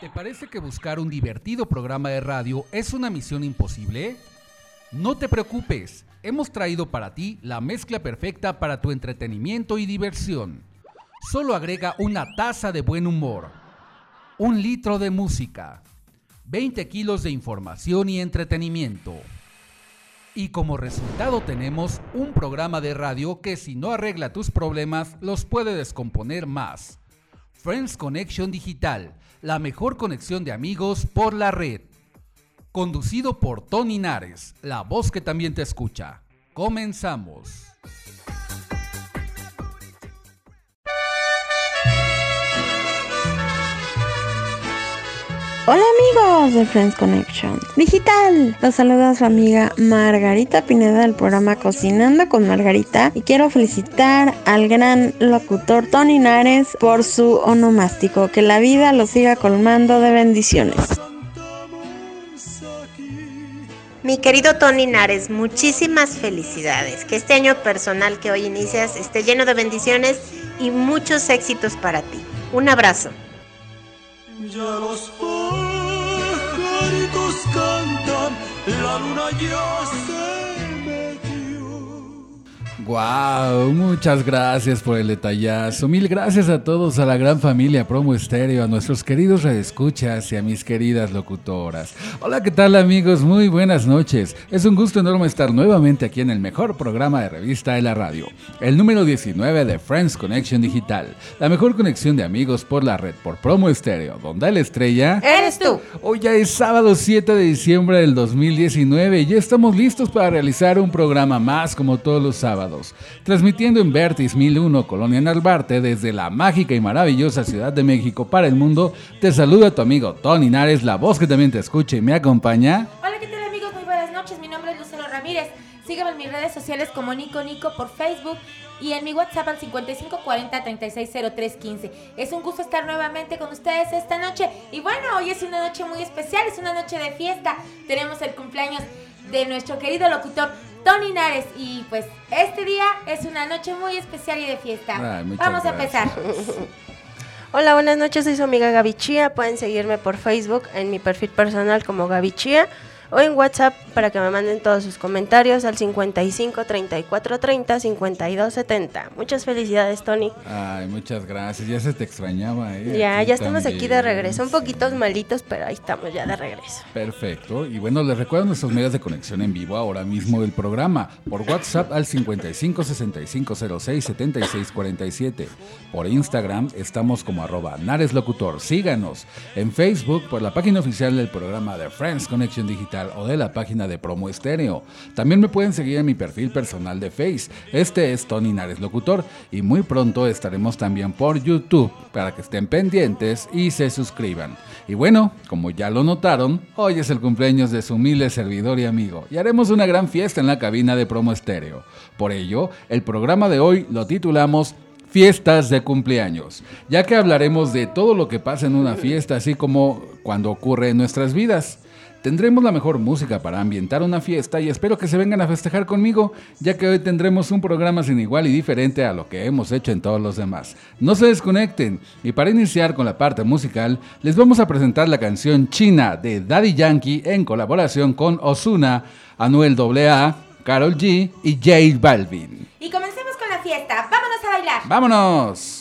¿Te parece que buscar un divertido programa de radio es una misión imposible? No te preocupes, hemos traído para ti la mezcla perfecta para tu entretenimiento y diversión. Solo agrega una taza de buen humor, un litro de música, 20 kilos de información y entretenimiento. Y como resultado tenemos un programa de radio que si no arregla tus problemas los puede descomponer más. Friends Connection Digital, la mejor conexión de amigos por la red. Conducido por Tony Nares, la voz que también te escucha. Comenzamos. Hola amigos de Friends Connection Digital. Los saluda su amiga Margarita Pineda del programa Cocinando con Margarita y quiero felicitar al gran locutor Tony Nares por su onomástico. Que la vida lo siga colmando de bendiciones. Mi querido Tony Nares, muchísimas felicidades. Que este año personal que hoy inicias esté lleno de bendiciones y muchos éxitos para ti. Un abrazo. Ya los pajaritos cantan, la luna ya se metió. Wow, muchas gracias por el detallazo. Mil gracias a todos, a la gran familia Promo Estéreo, a nuestros queridos redescuchas y a mis queridas locutoras. Hola, ¿qué tal amigos? Muy buenas noches. Es un gusto enorme estar nuevamente aquí en el mejor programa de revista de la radio, el número 19 de Friends Connection Digital, la mejor conexión de amigos por la red por Promo Estéreo, donde la estrella Eres tú. Hoy ya es sábado 7 de diciembre del 2019 y ya estamos listos para realizar un programa más como todos los sábados, transmitiendo en Vertis 1001, Colonia Narvarte, desde la mágica y maravillosa Ciudad de México para el mundo. Te saluda tu amigo Tony Nares, la voz que también te escucha y me acompaña. Hola, ¿qué tal amigos? Muy buenas noches. Mi nombre es Lucero Ramírez. Sígueme en mis redes sociales como Nico Nico por Facebook y en mi WhatsApp al 5540-360315. Es un gusto estar nuevamente con ustedes esta noche. Y bueno, hoy es una noche muy especial, es una noche de fiesta. Tenemos el cumpleaños de nuestro querido locutor Tony Nares. Y pues este día es una noche muy especial y de fiesta. Ay, Vamos a empezar. Hola, buenas noches, soy su amiga Gaby Chía. Pueden seguirme por Facebook en mi perfil personal como Gaby Chía o en WhatsApp para que me manden todos sus comentarios al 55 34 30 52 70. Muchas felicidades, Tony. Ay, muchas gracias. Ya se te extrañaba, ¿eh? Ya, Aquí ya estamos aquí de regreso, un poquitos malitos, pero ahí estamos ya de regreso. Perfecto. Y bueno, les recuerdo nuestros medios de conexión en vivo ahora mismo del programa. Por WhatsApp al 55 65 06 76 47. Por Instagram estamos como arroba Nares Locutor. Síganos. En Facebook por la página oficial del programa de Friends Connection Digital o de la página de Promo Estéreo. También me pueden seguir en mi perfil personal de Face. Este es Tony Nares Locutor. Y muy pronto estaremos también por YouTube para que estén pendientes y se suscriban. Y bueno, como ya lo notaron, hoy es el cumpleaños de su humilde servidor y amigo, y haremos una gran fiesta en la cabina de Promo Estéreo. Por ello, el programa de hoy lo titulamos Fiestas de cumpleaños, ya que hablaremos de todo lo que pasa en una fiesta, así como cuando ocurre en nuestras vidas. Tendremos la mejor música para ambientar una fiesta y espero que se vengan a festejar conmigo, ya que hoy tendremos un programa sin igual y diferente a lo que hemos hecho en todos los demás. No se desconecten y para iniciar con la parte musical, les vamos a presentar la canción China de Daddy Yankee en colaboración con Osuna, Anuel AA, Carol G y J Balvin. Y comencemos con la fiesta. Vámonos a bailar. ¡Vámonos!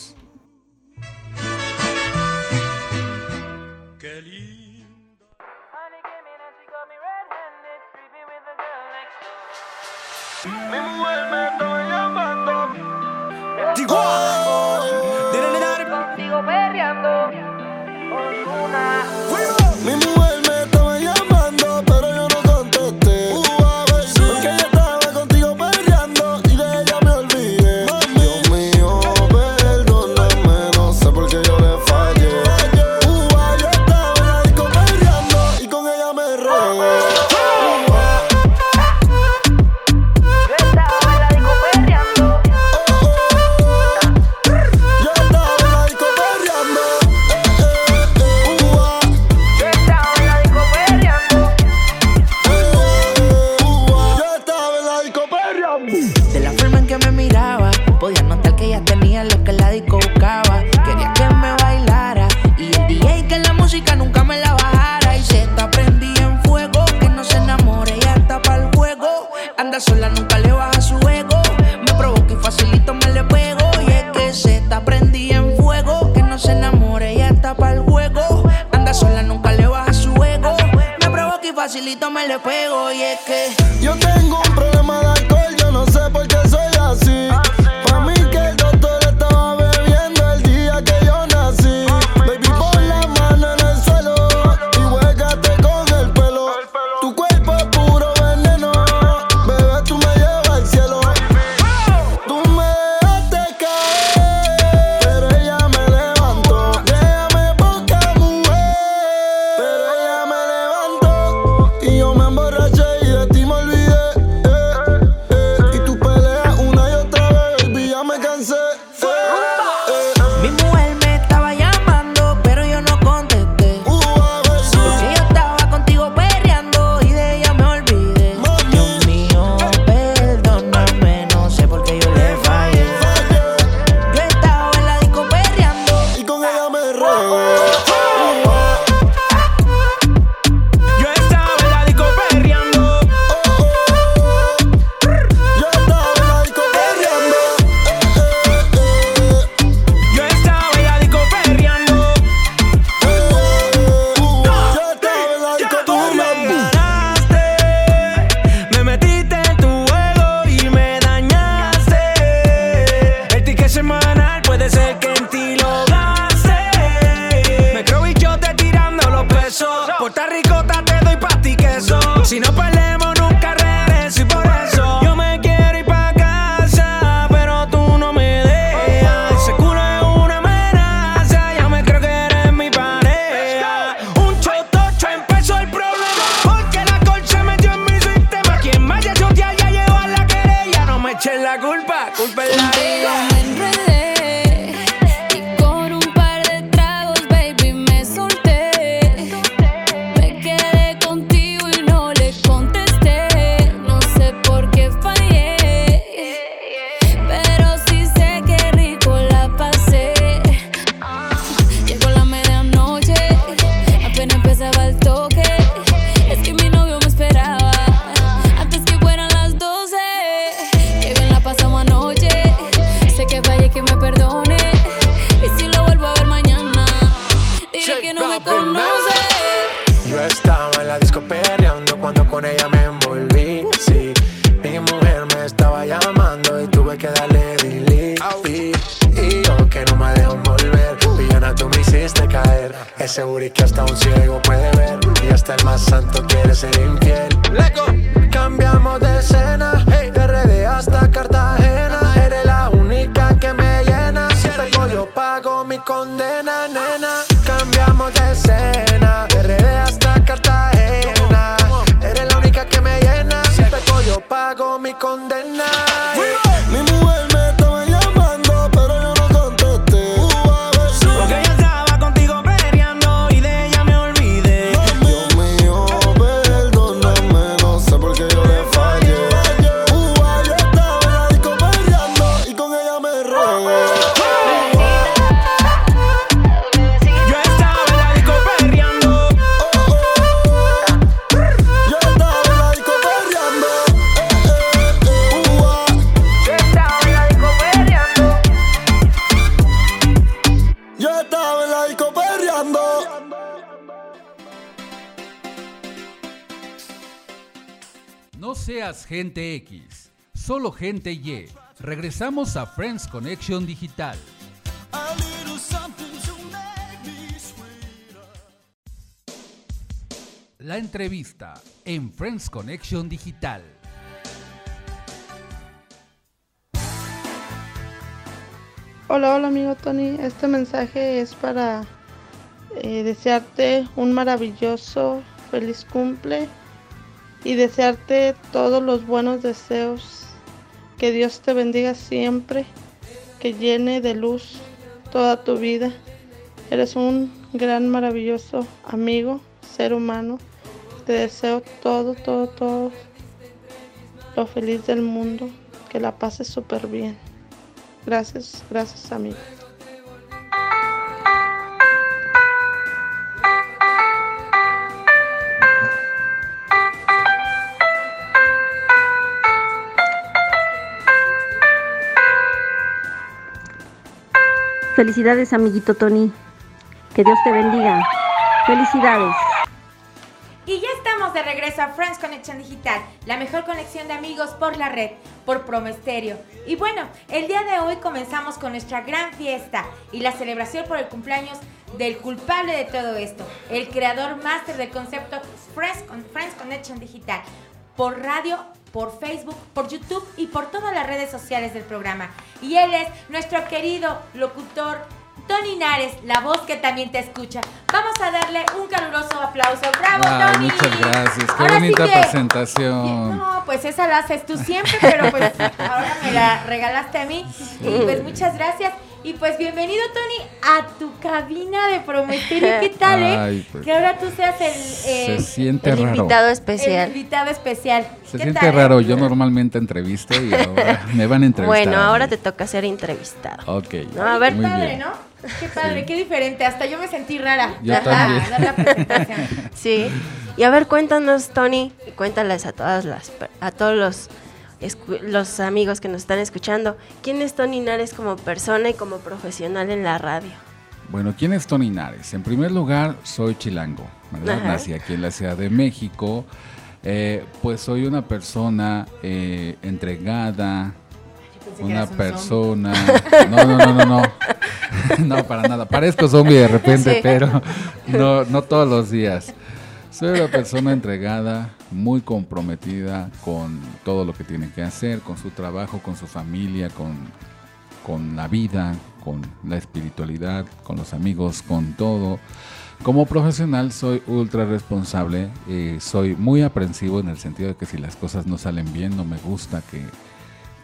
solo gente Y. Regresamos a Friends Connection Digital. La entrevista en Friends Connection Digital. Hola, hola amigo Tony. Este mensaje es para eh, desearte un maravilloso, feliz cumple y desearte todos los buenos deseos que Dios te bendiga siempre, que llene de luz toda tu vida. Eres un gran, maravilloso amigo, ser humano. Te deseo todo, todo, todo lo feliz del mundo. Que la pases súper bien. Gracias, gracias amigo. Felicidades, amiguito Tony. Que Dios te bendiga. Felicidades. Y ya estamos de regreso a Friends Connection Digital, la mejor conexión de amigos por la red, por Promesterio. Y bueno, el día de hoy comenzamos con nuestra gran fiesta y la celebración por el cumpleaños del culpable de todo esto, el creador máster del concepto Friends, Friends Connection Digital, por Radio por Facebook, por YouTube y por todas las redes sociales del programa. Y él es nuestro querido locutor Tony Nares, la voz que también te escucha. Vamos a darle un caluroso aplauso. ¡Bravo, Tony! muchas gracias. Qué Ahora sí bonita que- presentación. No, pues esa la haces tú siempre, pero pues ahora me la regalaste a mí. Y pues muchas gracias. Y pues bienvenido, Tony, a tu cabina de Prometerio. ¿Qué tal, eh? Ay, pues, que ahora tú seas el, Se eh, siente El raro. invitado el especial. invitado especial. Se ¿Qué siente tal, eh? raro. Yo normalmente entrevisto y ahora me van a entrevistar. Bueno, ahora te toca ser entrevistado. Ok. No, a ver, muy padre, bien. ¿no? Qué padre, Sí. qué diferente. Hasta yo me sentí rara. Yo Ajá, también. dar la presentación. Sí. Y a ver, cuéntanos, Tony, y cuéntales a todas las a todos los los amigos que nos están escuchando, ¿quién es Tony Nares como persona y como profesional en la radio? Bueno, ¿quién es Tony Nares? En primer lugar, soy chilango, ¿verdad? Ajá. Nací aquí en la Ciudad de México. Eh, pues soy una persona eh, entregada, una zombie. persona... No, no, no, no, no. No, para nada. Parezco zombie de repente, Sí. pero no, no todos los días. Soy una persona entregada, muy comprometida con todo lo que tiene que hacer, con su trabajo, con su familia, con, con la vida, con la espiritualidad, con los amigos, con todo. Como profesional soy ultra responsable, eh, soy muy aprensivo en el sentido de que si las cosas no salen bien, no me gusta que,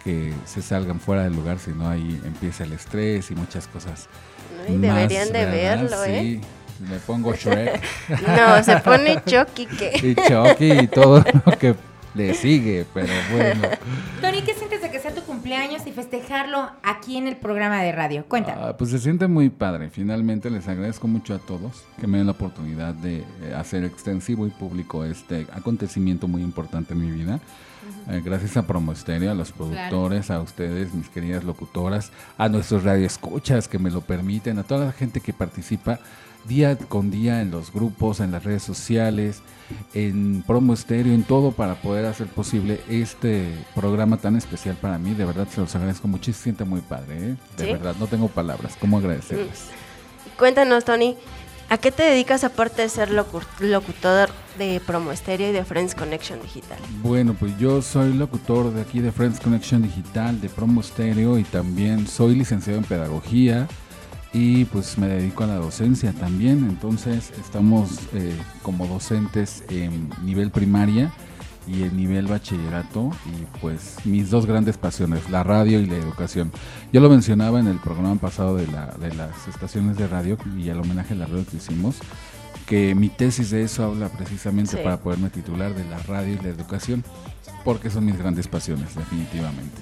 que se salgan fuera del lugar, sino ahí empieza el estrés y muchas cosas. Más, deberían de ¿verdad? verlo, ¿eh? Me pongo Shrek No, se pone Chucky que y Chucky y todo lo que le sigue, pero bueno. Tony, ¿qué sientes de que sea tu cumpleaños y festejarlo aquí en el programa de radio? Cuéntame. Ah, pues se siente muy padre. Finalmente les agradezco mucho a todos que me den la oportunidad de eh, hacer extensivo y público este acontecimiento muy importante en mi vida. Eh, gracias a Promo Estéreo, a los productores, a ustedes, mis queridas locutoras, a nuestros radioescuchas que me lo permiten, a toda la gente que participa día con día en los grupos, en las redes sociales, en Promo Estéreo, en todo para poder hacer posible este programa tan especial para mí. De verdad se los agradezco mucho y se siente muy padre, ¿eh? De ¿Sí? verdad, no tengo palabras. ¿Cómo agradecerles? Cuéntanos, Tony, ¿a qué te dedicas aparte de ser locu- locutor de Promo Estéreo y de Friends Connection Digital? Bueno, pues yo soy locutor de aquí de Friends Connection Digital, de Promo Stereo y también soy licenciado en Pedagogía y pues me dedico a la docencia también. Entonces estamos eh, como docentes en nivel primaria y en nivel bachillerato y pues mis dos grandes pasiones, la radio y la educación. Yo lo mencionaba en el programa pasado de, la, de las estaciones de radio y el homenaje a la radio que hicimos, que mi tesis de eso habla precisamente Sí. para poderme titular de la radio y la educación, porque son mis grandes pasiones, definitivamente.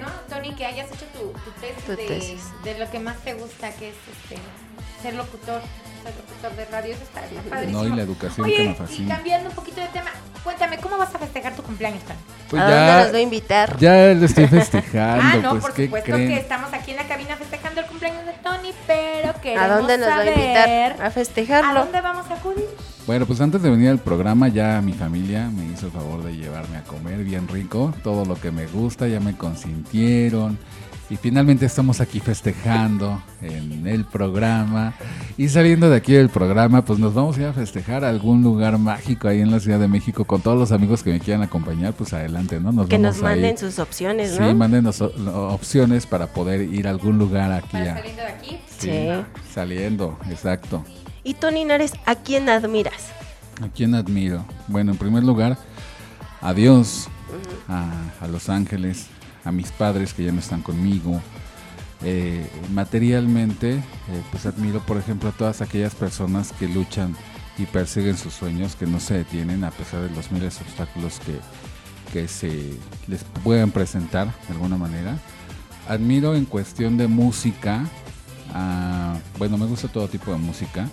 ¿No, Tony? Que hayas hecho tu, tu tesis, Tu de, tesis. de lo que más te gusta, que es este, ser locutor, ser locutor de radio. Eso está, está padrísimo. No, y la educación Oye, que me y fascina. cambiando un poquito de tema, cuéntame, ¿cómo vas a festejar tu cumpleaños, Tony? Pues ¿A dónde nos va a invitar? ya lo estoy festejando, ah, no, pues por ¿qué supuesto creen? que estamos aquí en la cabina festejando el cumpleaños de Tony, pero queremos ¿A dónde nos va a saber invitar? A ¿A festejarlo. dónde vamos a acudir? Bueno, pues antes de venir al programa ya mi familia me hizo el favor de llevarme a comer bien rico, todo lo que me gusta, ya me consintieron y finalmente estamos aquí festejando en el programa y saliendo de aquí del programa pues nos vamos a ir a festejar a algún lugar mágico ahí en la Ciudad de México con todos los amigos que me quieran acompañar, pues adelante, ¿no? Nos Que vamos nos manden sus opciones, Sí, ¿no? mándenos o- o- opciones para poder ir a algún lugar aquí. Para a- saliendo de aquí. Sí. Saliendo, exacto. Y Tony Nares, ¿a quién admiras? ¿A quién admiro? Bueno, en primer lugar, a Dios, a, a los ángeles, a mis padres que ya no están conmigo. Eh, materialmente, eh, pues admiro, por ejemplo, a todas aquellas personas que luchan y persiguen sus sueños, que no se detienen a pesar de los miles de obstáculos que, que se les puedan presentar de alguna manera. Admiro en cuestión de música, a- bueno, me gusta todo tipo de música,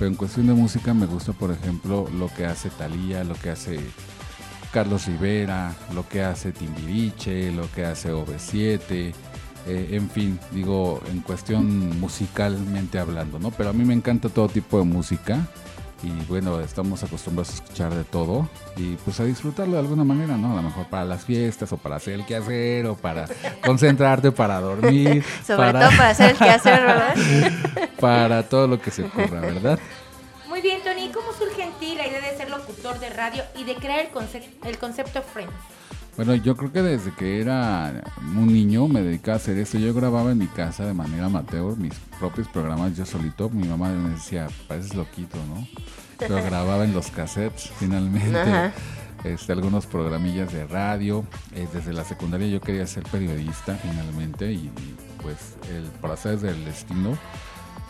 pero en cuestión de música me gusta, por ejemplo, lo que hace Thalía, lo que hace Carlos Rivera, lo que hace Timbiriche, lo que hace OV7, eh, en fin, digo, en cuestión musicalmente hablando, ¿no? Pero a mí me encanta todo tipo de música y bueno, estamos acostumbrados a escuchar de todo y pues a disfrutarlo de alguna manera, ¿no? A lo mejor para las fiestas o para hacer el quehacer o para concentrarte, para dormir. Sobre todo para hacer el quehacer, ¿verdad? para todo lo que se ocurra, ¿verdad? Muy bien, Tony. ¿y ¿Cómo surge en ti la idea de ser locutor de radio y de crear el, conce- el concepto Friends? Bueno, yo creo que desde que era un niño me dedicaba a hacer esto. Yo grababa en mi casa de manera amateur mis propios programas yo solito. Mi mamá me decía, pareces loquito, ¿no? Pero grababa en los cassettes finalmente. Ajá. Este, algunos programillas de radio. Eh, desde la secundaria yo quería ser periodista finalmente y, y, pues el, por hacer del destino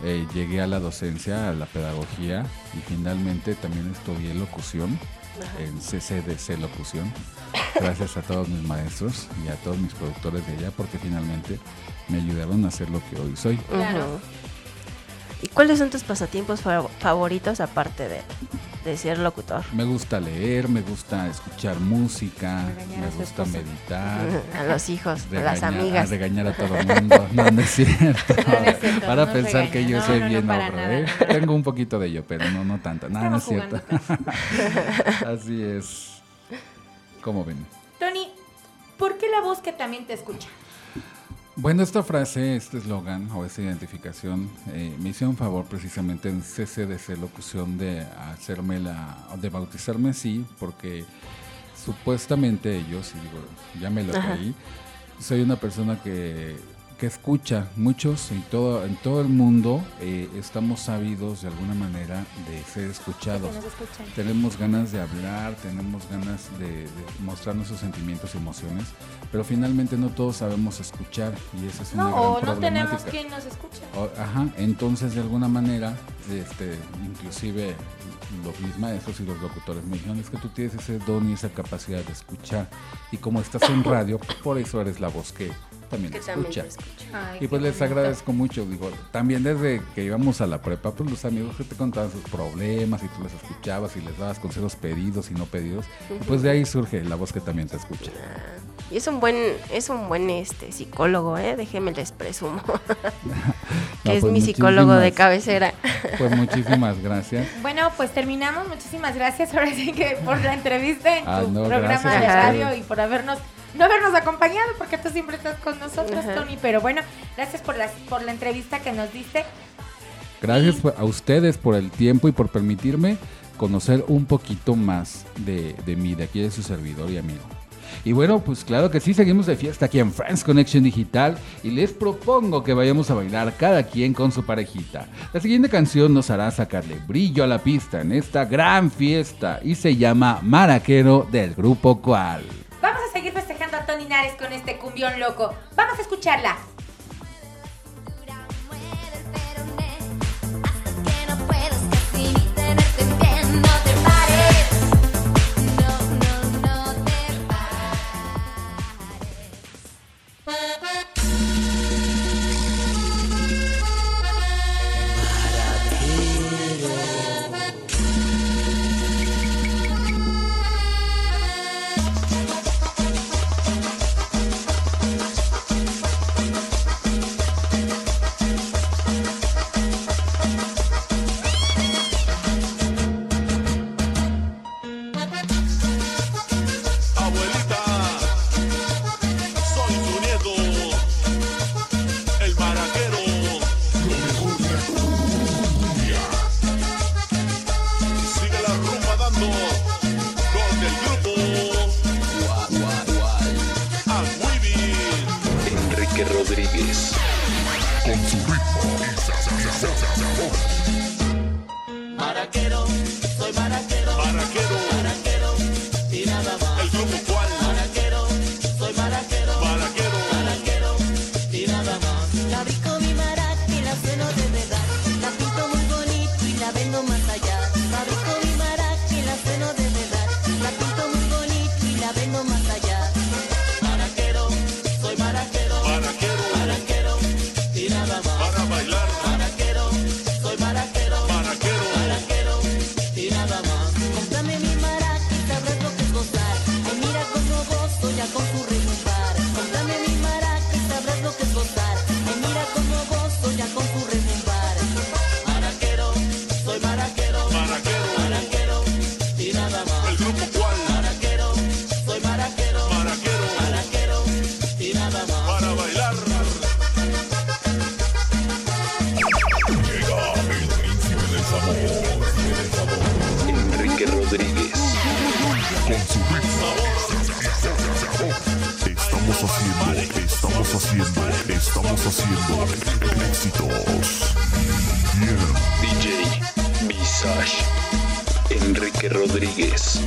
eh, llegué a la docencia, a la pedagogía y finalmente también estudié locución en CCDC Locución. Gracias a todos mis maestros y a todos mis productores de allá porque finalmente me ayudaron a hacer lo que hoy soy. Claro. ¿Y cuáles son tus pasatiempos fa- favoritos aparte de, de ser locutor? Me gusta leer, me gusta escuchar música, Regañar me gusta meditar. A los hijos, a las regañar- amigas. a regañar a todo el mundo. No, no es cierto. No, no es cierto, Para no pensar que yo No, soy bien nada, ¿eh? Tengo un poquito de ello, pero no, no tanto. No, no es cierto. jugando, Así es. ¿Cómo ven? Tony, ¿por qué la voz que también te escucha? Bueno, esta frase, este eslogan o esta identificación eh, me hicieron favor precisamente en CCDC Locución de hacerme la, de bautizarme así, porque supuestamente ellos, y digo, ya me lo creí, soy una persona que, que escucha muchos y todo, en todo el mundo eh, estamos sabidos de alguna manera de ser escuchados. Tenemos ganas de hablar, tenemos ganas de, de mostrar nuestros sentimientos y emociones, pero finalmente no todos sabemos escuchar y esa es una No, gran o no tenemos quien nos escuche. O- ajá, entonces de alguna manera, este, inclusive los mis maestros y los locutores me dijeron, es que tú tienes ese don y esa capacidad de escuchar y como estás en radio, por eso eres la voz que también Que escucha. te escucha. Ay, Y pues les bonito. agradezco mucho, digo, también desde que íbamos a la prepa, pues los amigos que te contaban sus problemas y tú les escuchabas y les dabas consejos pedidos y no pedidos, y pues de ahí surge la voz que también te escucha. Y es un buen, es un buen este psicólogo, ¿eh? Déjeme les presumo. que No, es pues mi psicólogo de cabecera. Pues muchísimas gracias. Bueno, pues terminamos. Muchísimas gracias ahora sí que por la entrevista en Ah, tu no, programa de radio y por habernos no habernos acompañado porque tú siempre estás con nosotros, Ajá. Tony. Pero bueno, gracias por la, por la entrevista que nos diste. Gracias a ustedes por el tiempo y por permitirme conocer un poquito más de, de mí, de aquí de su servidor y amigo. Y bueno, pues claro que sí, seguimos de fiesta aquí en Friends Connection Digital y les propongo que vayamos a bailar cada quien con su parejita. La siguiente canción nos hará sacarle brillo a la pista en esta gran fiesta y se llama Maraquero del grupo Cual. Vamos a seguir festejando a Tony Nares con este cumbión loco. Vamos a escucharla. Que estamos haciendo, estamos haciendo, estamos haciendo éxitos. Yeah. DJ Visage, Enrique Rodríguez.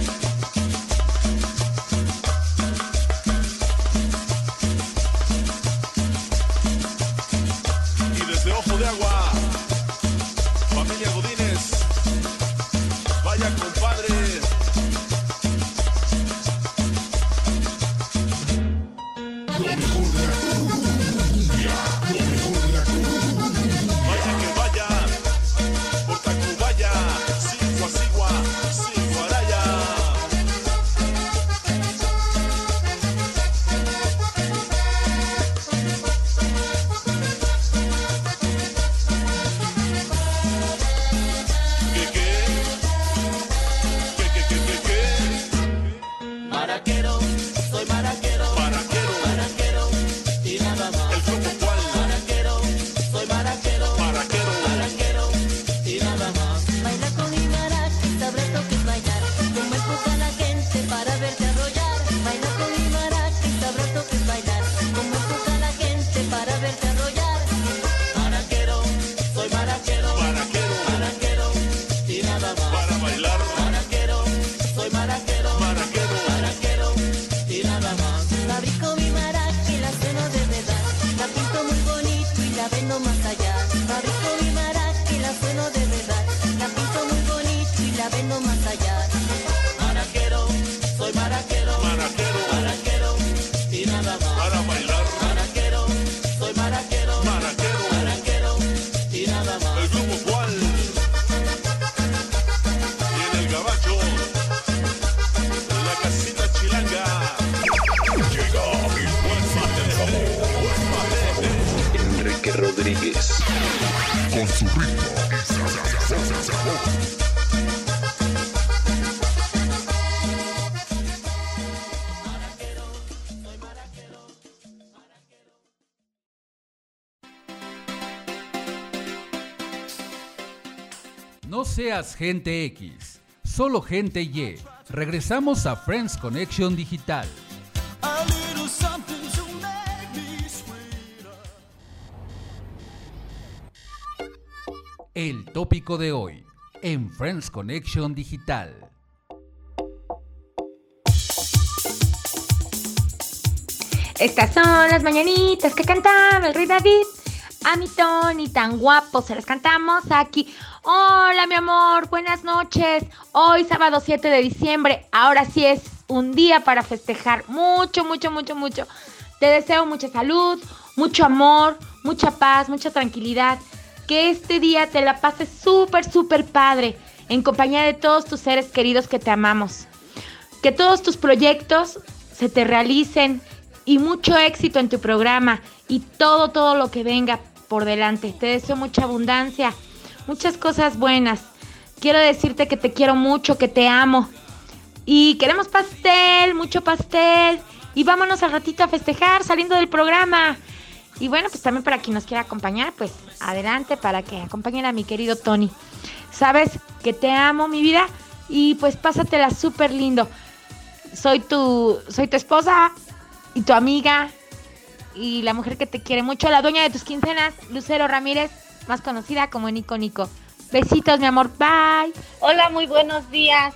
No seas gente X, solo gente Y. Regresamos a Friends Connection Digital. El tópico de hoy en Friends Connection Digital. Estas son las mañanitas que cantaba el rey David. A mi Tony tan guapo se las cantamos aquí. Hola mi amor, buenas noches. Hoy sábado 7 de diciembre. Ahora sí es un día para festejar mucho, mucho, mucho, mucho. Te deseo mucha salud, mucho amor, mucha paz, mucha tranquilidad. Que este día te la pases súper, súper padre en compañía de todos tus seres queridos que te amamos. Que todos tus proyectos se te realicen y mucho éxito en tu programa y todo, todo lo que venga por delante. Te deseo mucha abundancia, muchas cosas buenas. Quiero decirte que te quiero mucho, que te amo. Y queremos pastel, mucho pastel. Y vámonos al ratito a festejar saliendo del programa. Y bueno, pues también para quien nos quiera acompañar, pues adelante para que acompañen a mi querido Tony. Sabes que te amo, mi vida, y pues pásatela súper lindo. Soy tu, soy tu esposa y tu amiga y la mujer que te quiere mucho, la dueña de tus quincenas, Lucero Ramírez, más conocida como Nico Nico. Besitos, mi amor, bye. Hola, muy buenos días.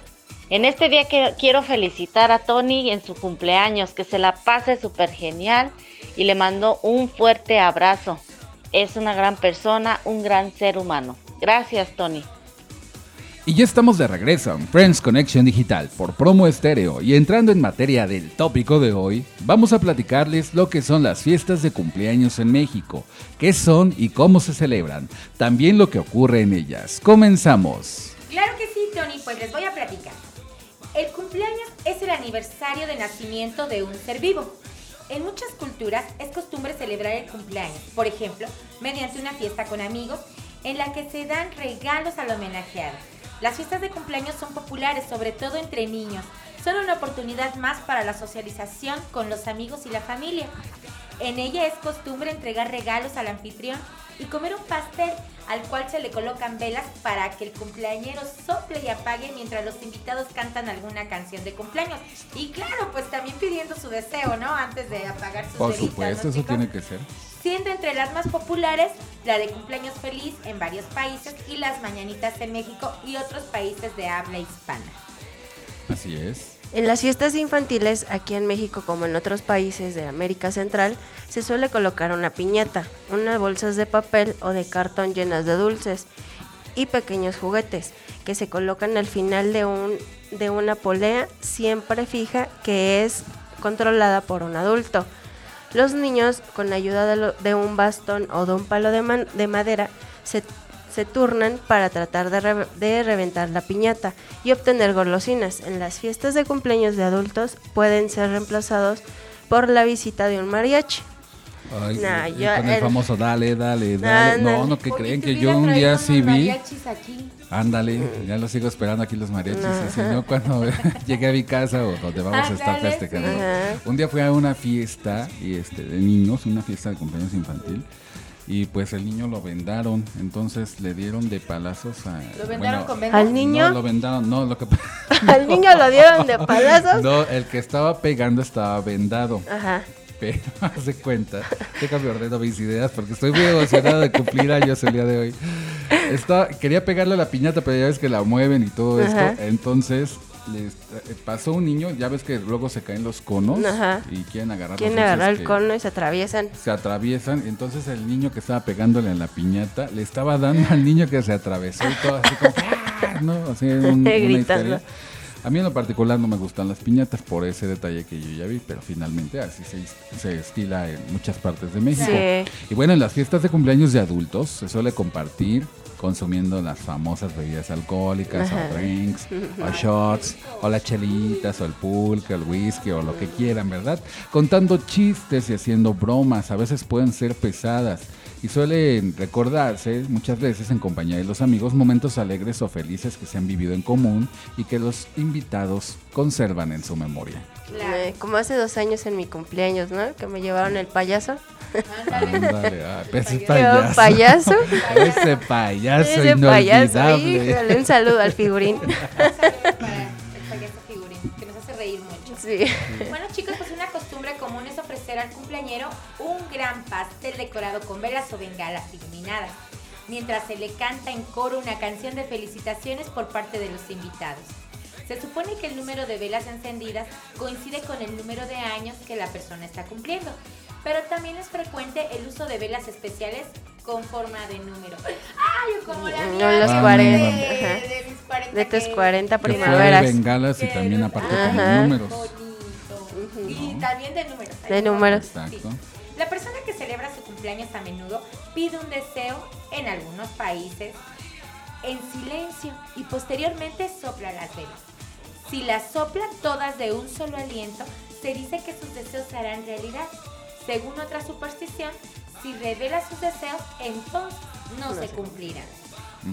En este día que quiero felicitar a Tony en su cumpleaños, que se la pase súper genial y le mando un fuerte abrazo. Es una gran persona, un gran ser humano. Gracias, Tony. Y ya estamos de regreso en Friends Connection Digital por promo estéreo y entrando en materia del tópico de hoy, vamos a platicarles lo que son las fiestas de cumpleaños en México, qué son y cómo se celebran, también lo que ocurre en ellas. Comenzamos. Claro que sí, Tony, pues les voy a platicar. Cumpleaños es el aniversario de nacimiento de un ser vivo. En muchas culturas es costumbre celebrar el cumpleaños, por ejemplo, mediante una fiesta con amigos en la que se dan regalos al homenajeado. Las fiestas de cumpleaños son populares, sobre todo entre niños. Son una oportunidad más para la socialización con los amigos y la familia. En ella es costumbre entregar regalos al anfitrión y comer un pastel al cual se le colocan velas para que el cumpleañero sople y apague mientras los invitados cantan alguna canción de cumpleaños. Y claro, pues también pidiendo su deseo, ¿no? Antes de apagar sus Por velitas, supuesto, ¿no, eso tiene que ser. siendo entre las más populares la de cumpleaños feliz en varios países y las mañanitas en México y otros países de habla hispana. Así es. En las fiestas infantiles, aquí en México como en otros países de América Central, se suele colocar una piñata, unas bolsas de papel o de cartón llenas de dulces y pequeños juguetes que se colocan al final de, un, de una polea siempre fija que es controlada por un adulto. Los niños, con ayuda de, un bastón o de un palo de madera, se, se turnan para tratar de, re- de reventar la piñata y obtener golosinas. En las fiestas de cumpleaños de adultos pueden ser reemplazados por la visita de un mariachi. Ay, Nah, y yo- con el el- famoso dale, dale, dale. Nah, no, no, que creen que yo un día sí vi. aquí. Ándale, ya lo sigo esperando aquí los mariachis. Y si no, cuando llegue a mi casa o donde vamos a estar festejando. sí. Un día fui a una fiesta y este, de niños, una fiesta de cumpleaños infantil. Y pues el niño lo vendaron, entonces le dieron de palazos a... ¿Lo vendaron con vendas? ¿Al niño? No, lo vendaron, no, lo que Al niño lo dieron de palazos. No, el que estaba pegando estaba vendado. Ajá. Pero hace cuenta, déjame ordeno mis ideas porque estoy muy emocionado de cumplir años el día de hoy. Estaba- quería pegarle a la piñata, pero ya ves que la mueven y todo Ajá. esto. Entonces les, eh, pasó un niño, ya ves que luego se caen los conos Ajá. y quieren agarrar Quieren agarrar el cono y se atraviesan. Se atraviesan, entonces el niño que estaba pegándole en la piñata le estaba dando al niño que se atravesó y todo así como, ¡ah! ¿no? Así un- una. A mí en lo particular no me gustan las piñatas por ese detalle que yo ya vi, pero finalmente así se, se estila en muchas partes de México. Sí. Y bueno, en las fiestas de cumpleaños de adultos se suele compartir consumiendo las famosas bebidas alcohólicas Ajá. o drinks o shots o las chelitas o el pulque o el whisky o lo que quieran, ¿verdad? Contando chistes y haciendo bromas, a veces pueden ser pesadas y suelen recordarse muchas veces en compañía de los amigos momentos alegres o felices que se han vivido en común y que los invitados conservan en su memoria. Eh, como hace dos años en mi cumpleaños, ¿no? Que me llevaron el payaso. Ándale, ah, ese Qué payaso. payaso. Ese payaso Ese payaso, inolvidable. híjole, un saludo al payaso figurín, Bueno chicos, pues una costumbre común es ofrecer al cumpleañero un gran pastel decorado con velas o bengalas iluminadas, mientras se le canta en coro una canción de felicitaciones por parte de los invitados. Se supone que el número de velas encendidas coincide con el número de años que la persona está cumpliendo, pero también es frecuente el uso de velas especiales con forma de número. ¡Ay, yo como la No, mía! los de- 40, de- de mis 40 De tus que- 40 Que primaveras. bengalas y también aparte con números. Bonito. Y también de números. De números. Exacto. La persona que celebra su cumpleaños a menudo pide un deseo en algunos países en silencio y posteriormente sopla las velas. Si las sopla todas de un solo aliento, se dice que sus deseos se harán realidad. Según otra superstición, si revela sus deseos, entonces no, se cumplirán.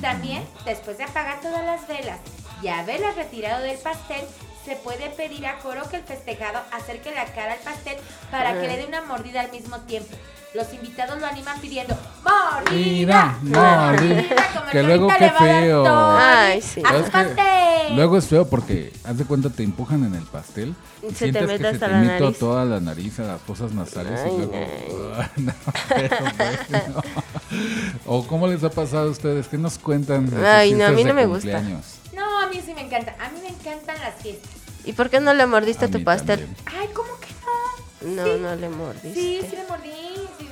También, después de apagar todas las velas y haberlas retirado del pastel, se puede pedir a coro que el festejado acerque la cara al pastel para que le dé una mordida al mismo tiempo. Los invitados lo animan pidiendo mordida. Como Que el luego qué feo. Ay, sí. ¡A ¿Sabes su qué? pastel! Luego es feo porque, haz de cuenta, te empujan en el pastel y Se te sientes mete que se hasta te la mete nariz. toda la nariz a las fosas nasales Ay, y luego... ay. no, pero. ¿O cómo les ha pasado a ustedes? ¿Qué nos cuentan? de sus Ay, no, a mí de no me gusta. cumpleaños? No, a mí sí me encanta. A mí me encantan las fiestas. ¿Y por qué no le mordiste A tu pastel? también. Ay, ¿cómo que no? No, Sí. no le mordiste. Sí, sí le mordí. Sí,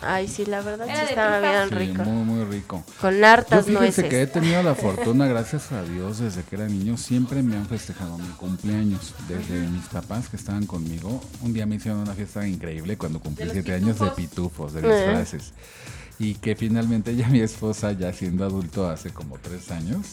Ay, sí, la verdad Era sí estaba bien Sí, rico. muy, muy rico. Con Yo hartas fíjense nueces. que he tenido la fortuna, gracias a Dios, desde que era niño, siempre me han festejado mi cumpleaños. Desde mis papás que estaban conmigo, un día me hicieron una fiesta increíble cuando cumplí siete años de pitufos. pitufos, de Eh. disfraces. Y que finalmente ya mi esposa, ya siendo adulto hace como tres años,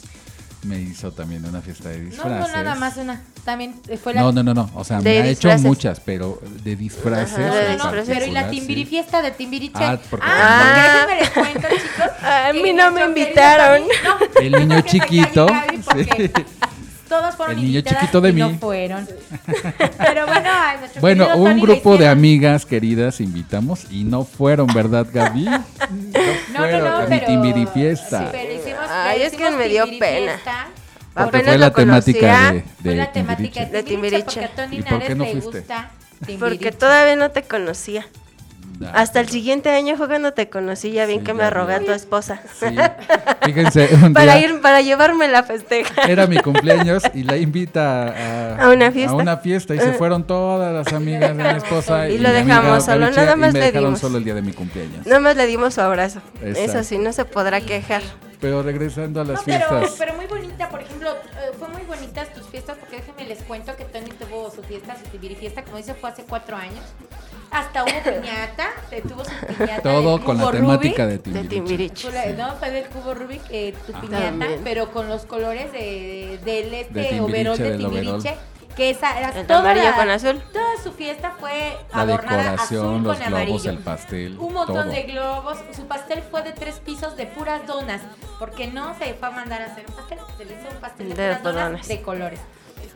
me hizo también una fiesta de No, disfraces. no, nada más una. También eh, fue la. No, no, no, no. O sea, me ha disfraces. hecho muchas, pero de disfraces. Ajá, de No, no, no, disfraces. pero y la particular, Timbiri sí. fiesta de Timbiriche. Ah, porque- Ah. porque déjenme les cuento, chicos. A mí no me invitaron. Javi- no, El niño chiquito. sí. todos fueron El niño chiquito de y mí. no fueron. Pero bueno, Bueno, un Tony grupo de amigas queridas invitamos y no fueron, ¿verdad, Gaby? No, No, no, fueron no, a mi pero... timbiri fiesta. Sí, pero Ay, es que me dio pena. fiesta. Porque Apenas fue la temática conocía. de, Fue de la temática. De Timbiriche, porque a Tony ¿Y por qué Nares no le fuiste? gusta Porque todavía no te conocía. Hasta el siguiente año fue cuando te conocí, ya bien Sí, que ya me rogué a tu esposa. Sí. Fíjense, un para día ir, para llevarme a festejar. era mi cumpleaños y la invita a, A una fiesta. a una fiesta y se Ah. fueron todas las amigas de mi esposa Y y, lo mi amiga dejamos solo, nada más y me le dimos. solo el día de mi cumpleaños. Nada más le dimos su abrazo. Eso sí, no se podrá quejar. Pero regresando a las No, pero, fiestas. pero muy bonita, por ejemplo, eh, fue muy bonitas tus fiestas porque déjenme les cuento que Tony tuvo su fiesta, su tibiri fiesta, como dice, fue hace cuatro años. Hasta hubo piñata, eh, tuvo su piñata. Todo del con la temática Rubik. de De Timbiriche. La- No, fue del cubo Rubik, eh, tu piñata, También. pero con los colores de, del De este Timbiriche, overol de del overol. Timbiriche. Que esa era El toda amarillo con azul. Toda su fiesta fue La adornada decoración, azul los con globos, amarillo. el pastel, Un montón todo. de globos. Su pastel fue de tres pisos de puras donas. Porque no se fue a mandar a hacer un pastel. Se le hizo un pastel de, De puras donas donas. de colores.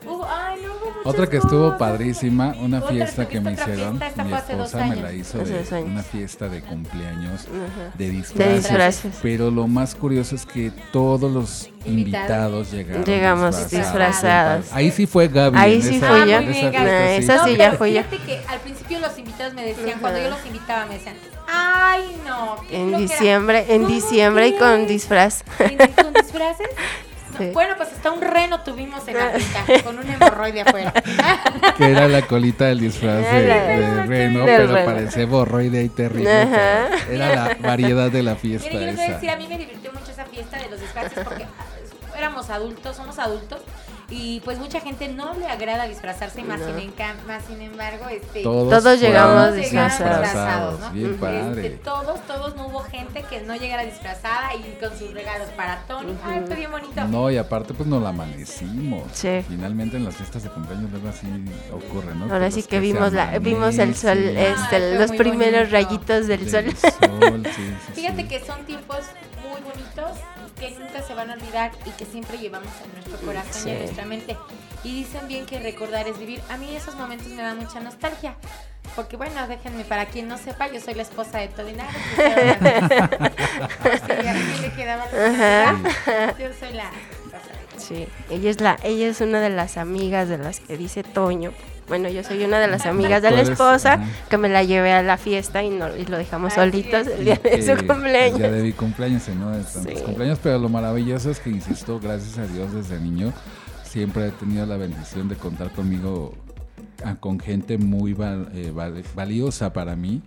Hubo, ay, no, Otra que estuvo padrísima, una Otra, fiesta que me hicieron, fiesta, esta mi fue hace dos esposa me la años. hizo de una fiesta de cumpleaños Ajá. de disfraces. disfraces. Pero lo más curioso es que todos los Invitados. invitados llegaron Llegamos disfrazados. Ahí sí fue Gaby. Ahí sí esa- en yo. esa Muy bien, fiesta, Gaby. sí. Esa sí No, ya pero fui yo. fíjate que al principio los invitados me decían, Ajá. cuando yo los invitaba, me decían, ay, no. En flojera". diciembre, en ¿Cómo diciembre y con disfraz. ¿Y ¿Con disfraces? Sí. Bueno, pues hasta un reno tuvimos en la finca, con un hemorroide afuera. Que era la colita del disfraz de, reno, del pero reno. parecía borroide y terrible. Era la variedad de la fiesta Mire, yo les voy a decir, a mí me divirtió mucho esa fiesta de los disfraces porque ah, éramos adultos, somos adultos. Y pues mucha gente no le agrada disfrazarse, más, sin, enca- más sin embargo, este, Todos, llegamos disfrazados. disfrazados, ¿no? Bien Este, todos, todos no hubo gente que no llegara disfrazada y con sus regalos para Tony. Ay, fue bien bonito. No, y aparte pues nos la amanecimos. Sí. Finalmente en las fiestas de cumpleaños luego así ocurre, ¿no? Ahora sí que vimos la, vimos el sol, amanecen este, Ay, los primeros bonito. rayitos del sol. del sol, sí, sí, Fíjate sí. que son tiempos muy bonitos que nunca se van a olvidar y que siempre llevamos en nuestro corazón y en nuestra mente. Y dicen bien que recordar es vivir. A mí esos momentos me dan mucha nostalgia. Porque bueno, déjenme, para quien no sepa, yo soy la esposa de Tony Nares. Sí, le quedaba. Yo soy la. Sí, ella es la, ella es una de las amigas de las que dice Toño. Bueno, yo soy una de las amigas de la esposa que me la llevé a la fiesta y, no, y lo dejamos solitos el día de su El día cumpleaños. de mi cumpleaños, ¿no? De tantos Sí. cumpleaños, pero lo maravilloso es que, insisto, gracias a Dios desde niño, siempre he tenido la bendición de contar conmigo, ah, con gente muy val- eh, val- valiosa para mí,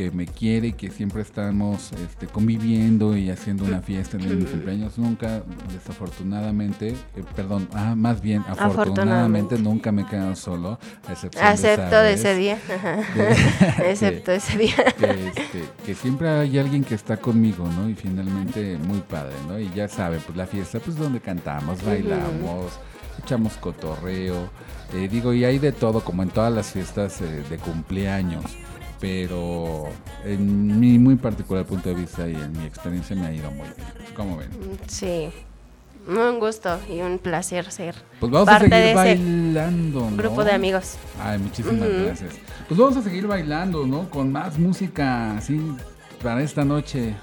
que me quiere y que siempre estamos este, conviviendo y haciendo una fiesta en mi cumpleaños. Nunca, desafortunadamente, eh, perdón, ah, más bien, afortunadamente, Afortunadamente. nunca me he quedado solo, a excepción de de ese día. ajá. Que- Excepto ese día. que, este, que siempre hay alguien que está conmigo, ¿no? Y finalmente muy padre, ¿no? Y ya sabe, pues la fiesta, pues donde cantamos, bailamos, echamos cotorreo, eh, digo, y hay de todo, como en todas las fiestas eh, de cumpleaños, pero en mi muy particular punto de vista y en mi experiencia me ha ido muy bien. ¿Cómo ven? Sí. Un gusto y un placer ser Pues vamos parte a de seguir ese bailando, ¿no? grupo de amigos. Ay, muchísimas gracias. Pues vamos a seguir bailando, ¿no? Con más música así para esta noche.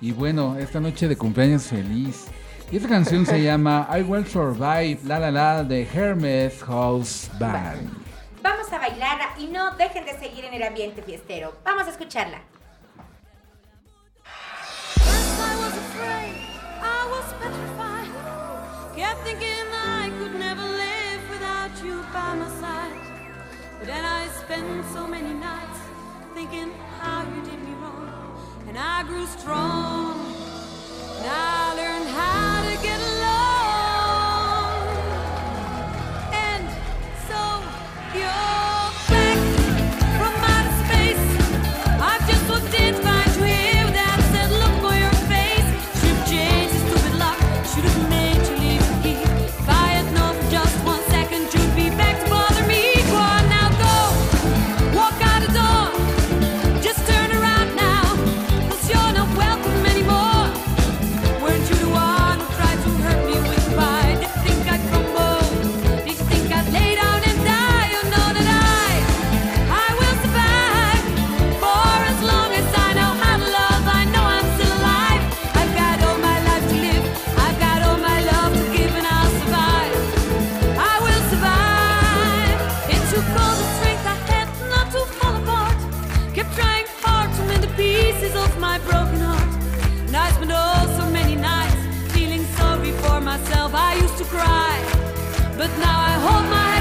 Y bueno, esta noche de cumpleaños feliz. Y esta canción se llama I Will Survive, la la la, de Hermes House Band. Vamos a bailarla y no dejen de seguir en el ambiente fiestero. Vamos a escucharla. I afraid, I I oh so many nights feeling sorry for myself. I used to cry, but now I hold my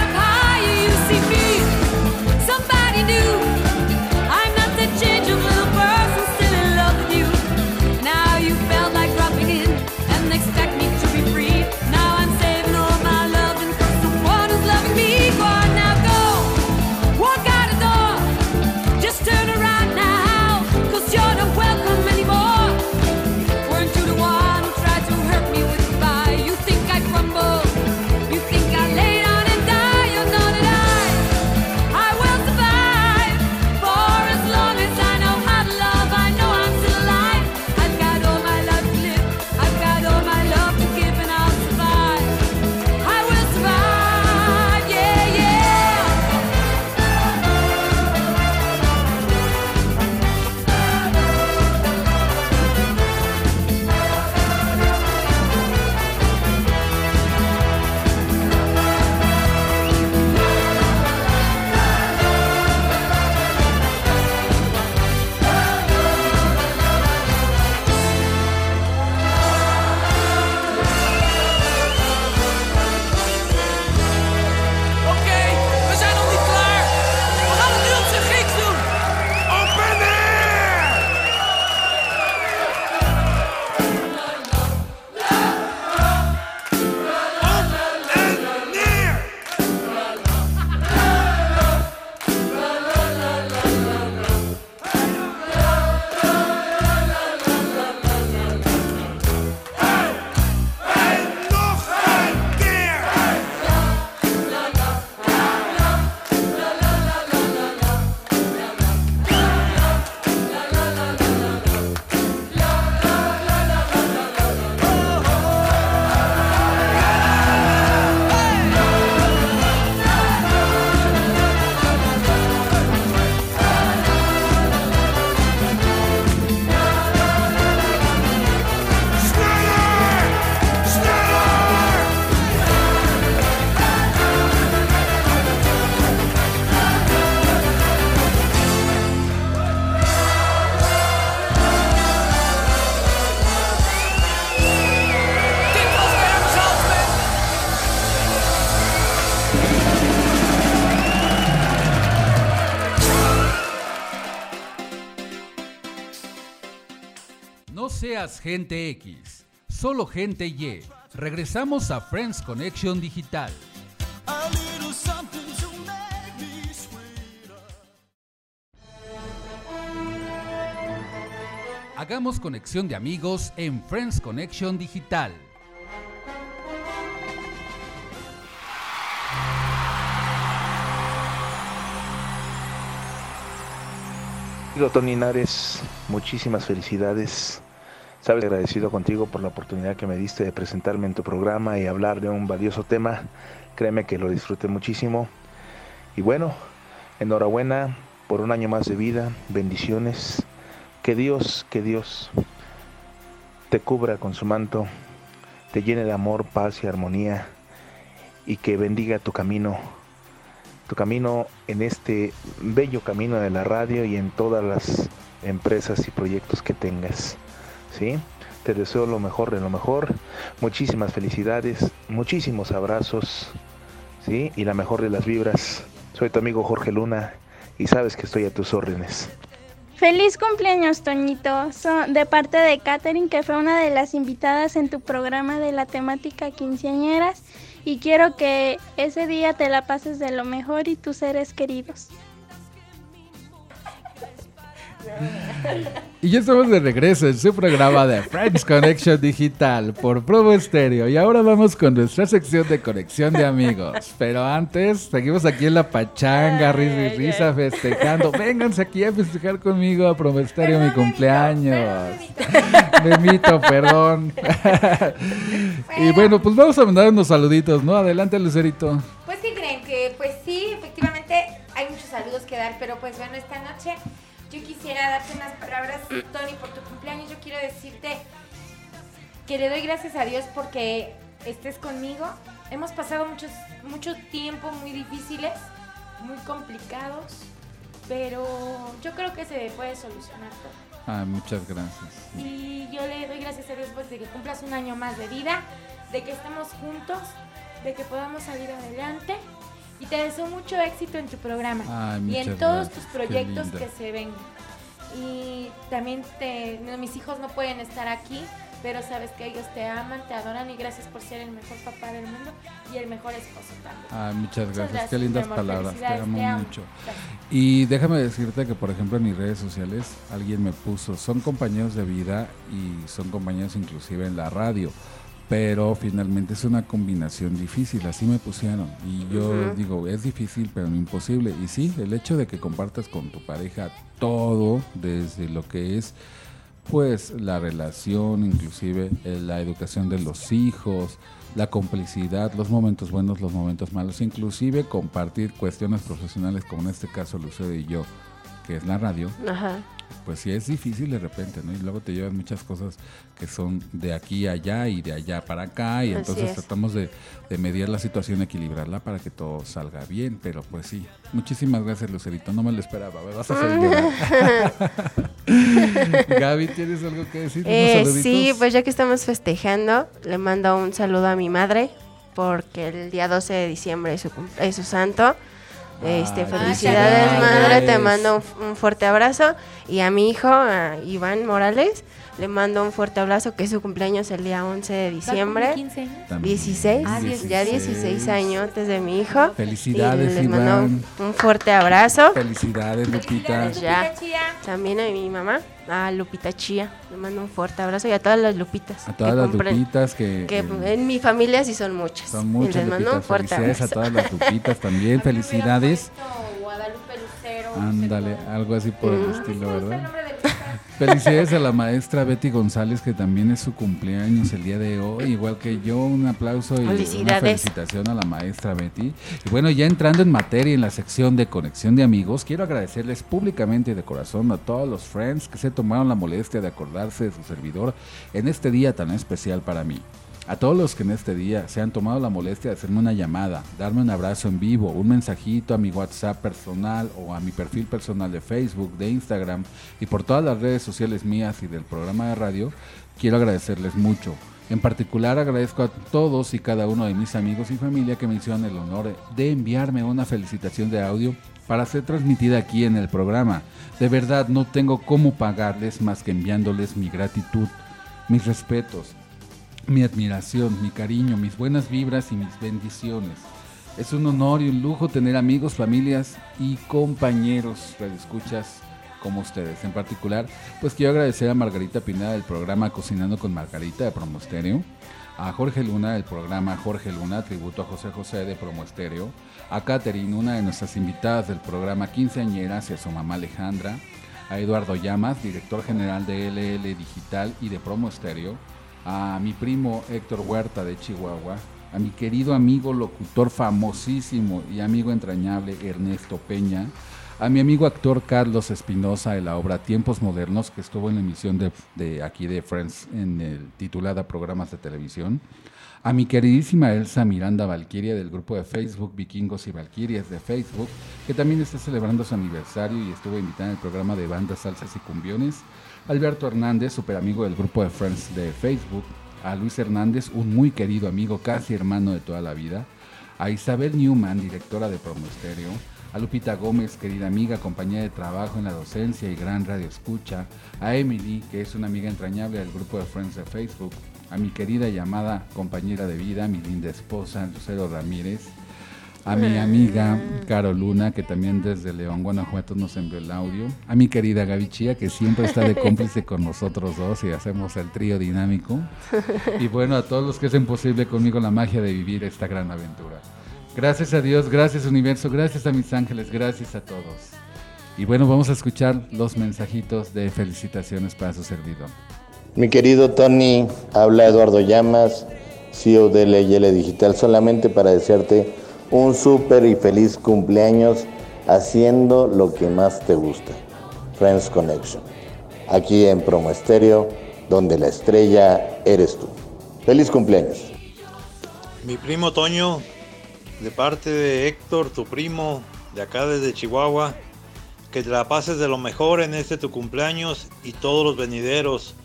Gente X, solo gente Y. Regresamos a Friends Connection Digital. Hagamos conexión de amigos en Friends Connection Digital. Digo, Tony Nares, muchísimas felicidades. Sabes, agradecido contigo por la oportunidad que me diste de presentarme en tu programa y hablar de un valioso tema. Créeme que lo disfruté muchísimo. Y bueno, enhorabuena por un año más de vida. Bendiciones. Que Dios, que Dios te cubra con su manto, te llene de amor, paz y armonía y que bendiga tu camino tu camino en este bello camino de la radio y en todas las empresas y proyectos que tengas. ¿Sí? Te deseo lo mejor de lo mejor, muchísimas felicidades, muchísimos abrazos ¿sí? y la mejor de las vibras. Soy tu amigo Jorge Luna y sabes que estoy a tus órdenes. Feliz cumpleaños, Toñito. So- de parte de Katherine, que fue una de las invitadas en tu programa de la temática quinceañeras. Y quiero que ese día te la pases de lo mejor y tus seres queridos. Y ya estamos de regreso en su programa de Friends Connection Digital por Provo Estéreo. Y ahora vamos con nuestra sección de conexión de amigos. Pero antes, seguimos aquí en la pachanga, risa y risa, festejando. Vénganse aquí a festejar conmigo a Provo Estéreo mi cumpleaños. Memito, perdón. y bueno, pues vamos a mandar unos saluditos, ¿no? Adelante, Lucerito. Pues sí creen que, pues sí, efectivamente hay muchos saludos que dar, pero pues bueno, esta noche yo quisiera darte unas palabras, Tony, por tu cumpleaños. Yo quiero decirte que le doy gracias a Dios porque estés conmigo. Hemos pasado muchos, mucho tiempo muy difíciles, muy complicados, pero yo creo que se puede solucionar todo. Ah, muchas gracias. Y yo le doy gracias a Dios pues, de que cumplas un año más de vida, de que estemos juntos, de que podamos salir adelante. Y te deseo mucho éxito en tu programa Ay, y en todos gracias, tus proyectos que se vengan. Y también te, mis hijos no pueden estar aquí, pero sabes que ellos te aman, te adoran y gracias por ser el mejor papá del mundo y el mejor esposo también. Muchas gracias. gracias, Qué lindas amor. palabras. Te amo te amo. mucho. Gracias. Y déjame decirte que, por ejemplo, en mis redes sociales alguien me puso, son compañeros de vida y son compañeros inclusive en la radio, pero finalmente es una combinación difícil, así me pusieron. Y yo digo, es difícil, pero no imposible. Y sí, el hecho de que compartas con tu pareja todo, desde lo que es pues la relación, inclusive eh, la educación de los hijos, la complicidad, los momentos buenos, los momentos malos, inclusive compartir cuestiones profesionales como en este caso Lucero y yo, que es la radio, Ajá. Pues sí es difícil de repente, ¿no? Y luego te llevan muchas cosas que son de aquí a allá y de allá para acá y Así entonces es. tratamos de, de medir la situación, equilibrarla para que todo salga bien, pero pues sí. Muchísimas gracias Lucerito, no me lo esperaba, me vas a hacer llorar. Gaby, ¿tienes algo que decir? ¿Unos Eh, sí, pues ya que estamos festejando, le mando un saludo a mi madre, porque el día 12 de diciembre es su, es su santo. Este, Ay, felicidades, madre, te mando un, un fuerte abrazo. Y a mi hijo, a Iván Morales, le mando un fuerte abrazo, que es su cumpleaños el día 11 de diciembre. cumplir 15 años? También. 16, Ah, ya 16 años desde mi hijo. Felicidades, Y les mando Iván. un, un fuerte abrazo. Felicidades, Lupita. Ya, también a mi mamá, a Lupita Chía. Le mando un fuerte abrazo y a todas las Lupitas. A todas las cumplen- Lupitas que, Que que en mi familia sí son muchas. son Y muchas les mando un fuerte Felicidades a abrazo. todas las Lupitas también. Felicidades. Guadalupe Lucero. Ándale, algo así por el Mm. estilo, ¿verdad? Felicidades a la maestra Betty González, que también es su cumpleaños el día de hoy, igual que yo, un aplauso y una felicitación a la maestra Betty. Y bueno, ya entrando en materia en la sección de conexión de amigos, quiero agradecerles públicamente y de corazón a todos los friends que se tomaron la molestia de acordarse de su servidor en este día tan especial para mí. A todos los que en este día se han tomado la molestia de hacerme una llamada, darme un abrazo en vivo, un mensajito a mi WhatsApp personal o a mi perfil personal de Facebook, de Instagram y por todas las redes sociales mías y del programa de radio, quiero agradecerles mucho. En particular agradezco a todos y cada uno de mis amigos y familia que me hicieron el honor de enviarme una felicitación de audio para ser transmitida aquí en el programa. De verdad no tengo cómo pagarles más que enviándoles mi gratitud, mis respetos, mi admiración, mi cariño, mis buenas vibras y mis bendiciones. Es un honor y un lujo tener amigos, familias y compañeros escuchas como ustedes. En particular, pues quiero agradecer a Margarita Pineda del programa Cocinando con Margarita de Promo Estéreo, a Jorge Luna del programa Jorge Luna, tributo a José José de Promo Estéreo, a Catherine, una de nuestras invitadas del programa Quinceañeras y a su mamá Alejandra, a Eduardo Llamas, director general de LL Digital y de Promo Estéreo, a mi primo Héctor Huerta de Chihuahua, a mi querido amigo locutor famosísimo y amigo entrañable Ernesto Peña, a mi amigo actor Carlos Espinosa de la obra Tiempos Modernos, que estuvo en la emisión de, de aquí de Friends en titulada Programas de Televisión, a mi queridísima Elsa Miranda Valquiria del grupo de Facebook Vikingos y Valquirias de Facebook, que también está celebrando su aniversario y estuvo invitada en el programa de bandas, salsas y cumbiones, Alberto Hernández, super amigo del grupo de Friends de Facebook, a Luis Hernández, un muy querido amigo, casi hermano de toda la vida, a Isabel Newman, directora de Promo a Lupita Gómez, querida amiga, compañera de trabajo en la docencia y gran radio escucha, a Emily, que es una amiga entrañable del grupo de Friends de Facebook, a mi querida llamada compañera de vida, mi linda esposa, Lucero Ramírez, a mi amiga Caro Luna, que también desde León, Guanajuato nos envió el audio, a mi querida Gaby Chía, que siempre está de cómplice con nosotros dos y hacemos el trío dinámico, y bueno, a todos los que hacen posible conmigo la magia de vivir esta gran aventura. Gracias a Dios, gracias universo, gracias a mis ángeles, gracias a todos. Y bueno, vamos a escuchar los mensajitos de felicitaciones para su servidor. Mi querido Tony, habla Eduardo Llamas, CEO de LL Digital, solamente para desearte un súper y feliz cumpleaños haciendo lo que más te gusta, Friends Connection, aquí en Promo Estéreo, donde la estrella eres tú. Feliz cumpleaños. Mi primo Toño, de parte de Héctor, tu primo, de acá desde Chihuahua, que te la pases de lo mejor en este tu cumpleaños y todos los venideros,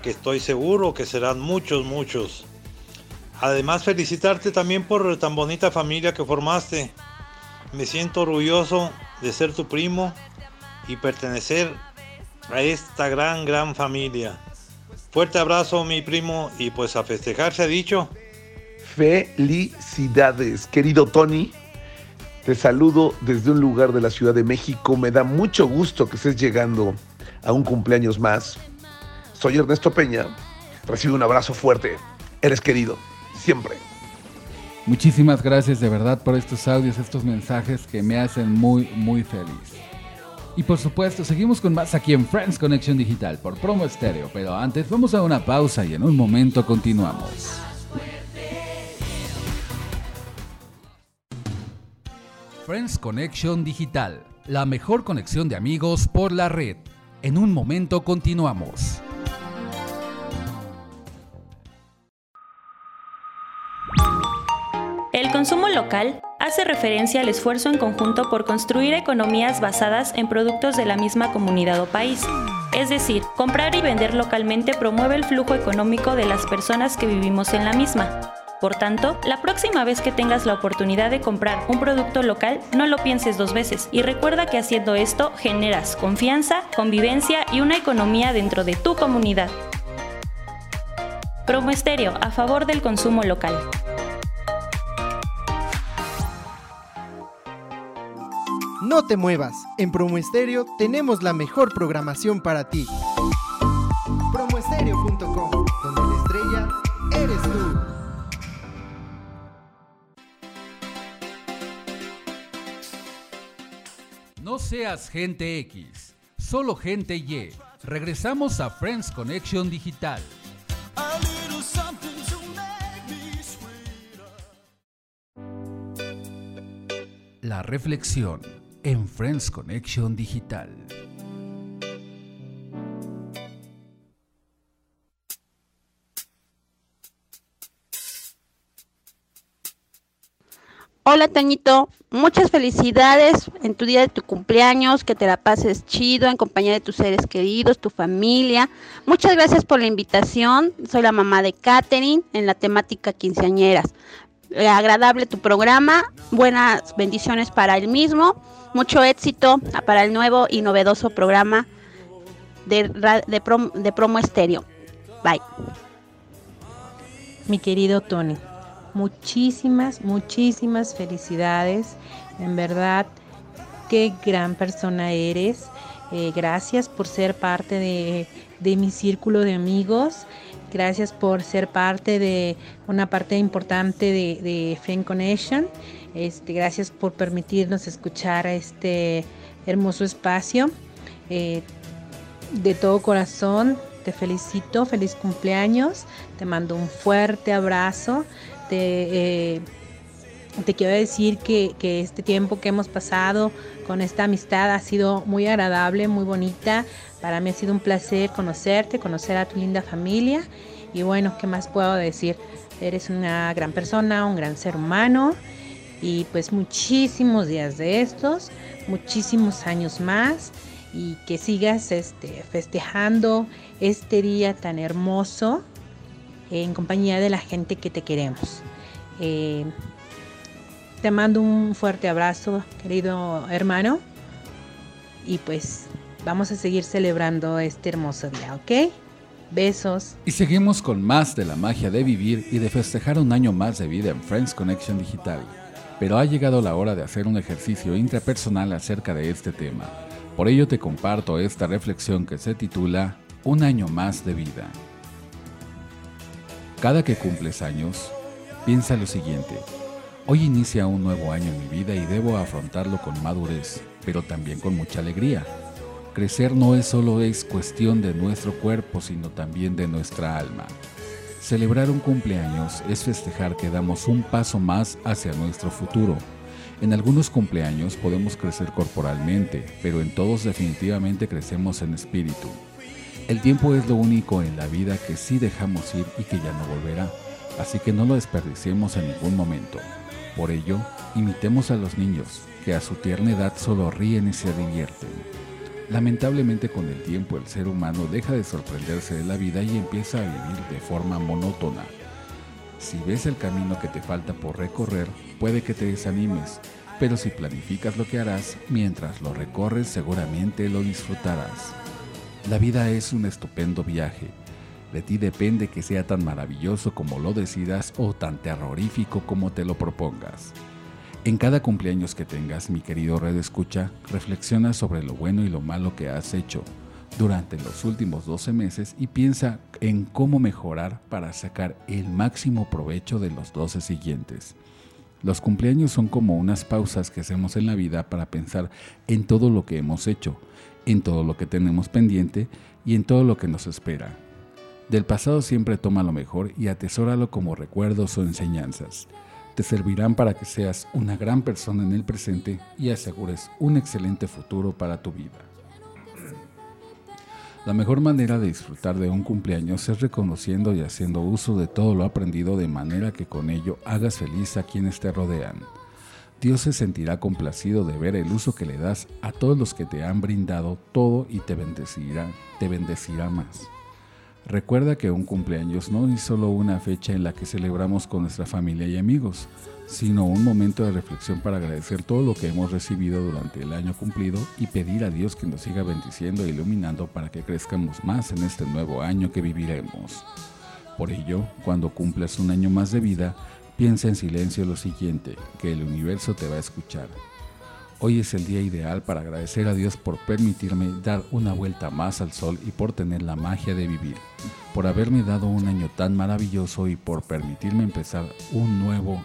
que estoy seguro que serán muchos, muchos. Además, felicitarte también por tan bonita familia que formaste. Me siento orgulloso de ser tu primo y pertenecer a esta gran, gran familia. Fuerte abrazo, mi primo, y pues a festejar se ha dicho. Felicidades, querido Tony. Te saludo desde un lugar de la Ciudad de México. Me da mucho gusto que estés llegando a un cumpleaños más. Soy Ernesto Peña. Recibe un abrazo fuerte. Eres querido, siempre. Muchísimas gracias de verdad por estos audios, estos mensajes que me hacen muy, muy feliz. Y por supuesto, seguimos con más aquí en Friends Connection Digital por Promo Estéreo, pero antes vamos a una pausa y en un momento continuamos. Friends Connection Digital, la mejor conexión de amigos por la red. En un momento continuamos. El consumo local hace referencia al esfuerzo en conjunto por construir economías basadas en productos de la misma comunidad o país. Es decir, comprar y vender localmente promueve el flujo económico de las personas que vivimos en la misma. Por tanto, la próxima vez que tengas la oportunidad de comprar un producto local, no lo pienses dos veces y recuerda que haciendo esto generas confianza, convivencia y una economía dentro de tu comunidad. Promo Estéreo a favor del consumo local. No te muevas, en Promo Estéreo tenemos la mejor programación para ti. Promoestereo.com, donde la estrella eres tú. No seas gente X, solo gente Y. Regresamos a Friends Connection Digital. La reflexión en Friends Connection Digital. Hola Tañito, muchas felicidades en tu día de tu cumpleaños, que te la pases chido en compañía de tus seres queridos, tu familia. Muchas gracias por la invitación. Soy la mamá de Katherine en la temática quinceañeras. Eh, agradable tu programa, buenas bendiciones para el mismo, mucho éxito para el nuevo y novedoso programa de, de, prom- de promo estéreo. Bye. Mi querido Tony, muchísimas, muchísimas felicidades. En verdad, qué gran persona eres. Eh, gracias por ser parte de, de mi círculo de amigos. Gracias por ser parte de una parte importante de, de Friend Connection. Este, gracias por permitirnos escuchar este hermoso espacio. Eh, de todo corazón te felicito, feliz cumpleaños, te mando un fuerte abrazo, te, eh, te quiero decir que, este tiempo que hemos pasado con esta amistad ha sido muy agradable, muy bonita, para mí ha sido un placer conocerte, conocer a tu linda familia y bueno, ¿qué más puedo decir? Eres una gran persona, un gran ser humano y pues muchísimos días de estos, muchísimos años más y que sigas este, festejando este día tan hermoso en compañía de la gente que te queremos. Eh, te mando un fuerte abrazo, querido hermano, y pues vamos a seguir celebrando este hermoso día, ¿ok? Besos. Y seguimos con más de la magia de vivir y de festejar un año más de vida en Friends Connection Digital. Pero ha llegado la hora de hacer un ejercicio intrapersonal acerca de este tema. Por ello te comparto esta reflexión que se titula Un año más de vida. Cada que cumples años, piensa lo siguiente. Hoy inicia un nuevo año en mi vida y debo afrontarlo con madurez, pero también con mucha alegría. Crecer no es solo es cuestión de nuestro cuerpo, sino también de nuestra alma. Celebrar un cumpleaños es festejar que damos un paso más hacia nuestro futuro. En algunos cumpleaños podemos crecer corporalmente, pero en todos definitivamente crecemos en espíritu. El tiempo es lo único en la vida que sí dejamos ir y que ya no volverá, así que no lo desperdiciemos en ningún momento. Por ello, imitemos a los niños, que a su tierna edad solo ríen y se divierten. Lamentablemente con el tiempo el ser humano deja de sorprenderse de la vida y empieza a vivir de forma monótona. Si ves el camino que te falta por recorrer, puede que te desanimes, pero si planificas lo que harás mientras lo recorres seguramente lo disfrutarás. La vida es un estupendo viaje. De ti depende que sea tan maravilloso como lo decidas o tan terrorífico como te lo propongas. En cada cumpleaños que tengas, mi querido Red Escucha, reflexiona sobre lo bueno y lo malo que has hecho durante los últimos 12 meses y piensa en cómo mejorar para sacar el máximo provecho de los 12 siguientes. Los cumpleaños son como unas pausas que hacemos en la vida para pensar en todo lo que hemos hecho, en todo lo que tenemos pendiente y en todo lo que nos espera. Del pasado siempre toma lo mejor y atesóralo como recuerdos o enseñanzas. Te servirán para que seas una gran persona en el presente y asegures un excelente futuro para tu vida. La mejor manera de disfrutar de un cumpleaños es reconociendo y haciendo uso de todo lo aprendido de manera que con ello hagas feliz a quienes te rodean. Dios se sentirá complacido de ver el uso que le das a todos los que te han brindado todo y te bendecirá, te bendecirá más. Recuerda que un cumpleaños no es solo una fecha en la que celebramos con nuestra familia y amigos, sino un momento de reflexión para agradecer todo lo que hemos recibido durante el año cumplido y pedir a Dios que nos siga bendiciendo e iluminando para que crezcamos más en este nuevo año que viviremos. Por ello, cuando cumplas un año más de vida, piensa en silencio lo siguiente, que el universo te va a escuchar. Hoy es el día ideal para agradecer a Dios por permitirme dar una vuelta más al sol y por tener la magia de vivir, por haberme dado un año tan maravilloso y por permitirme empezar un nuevo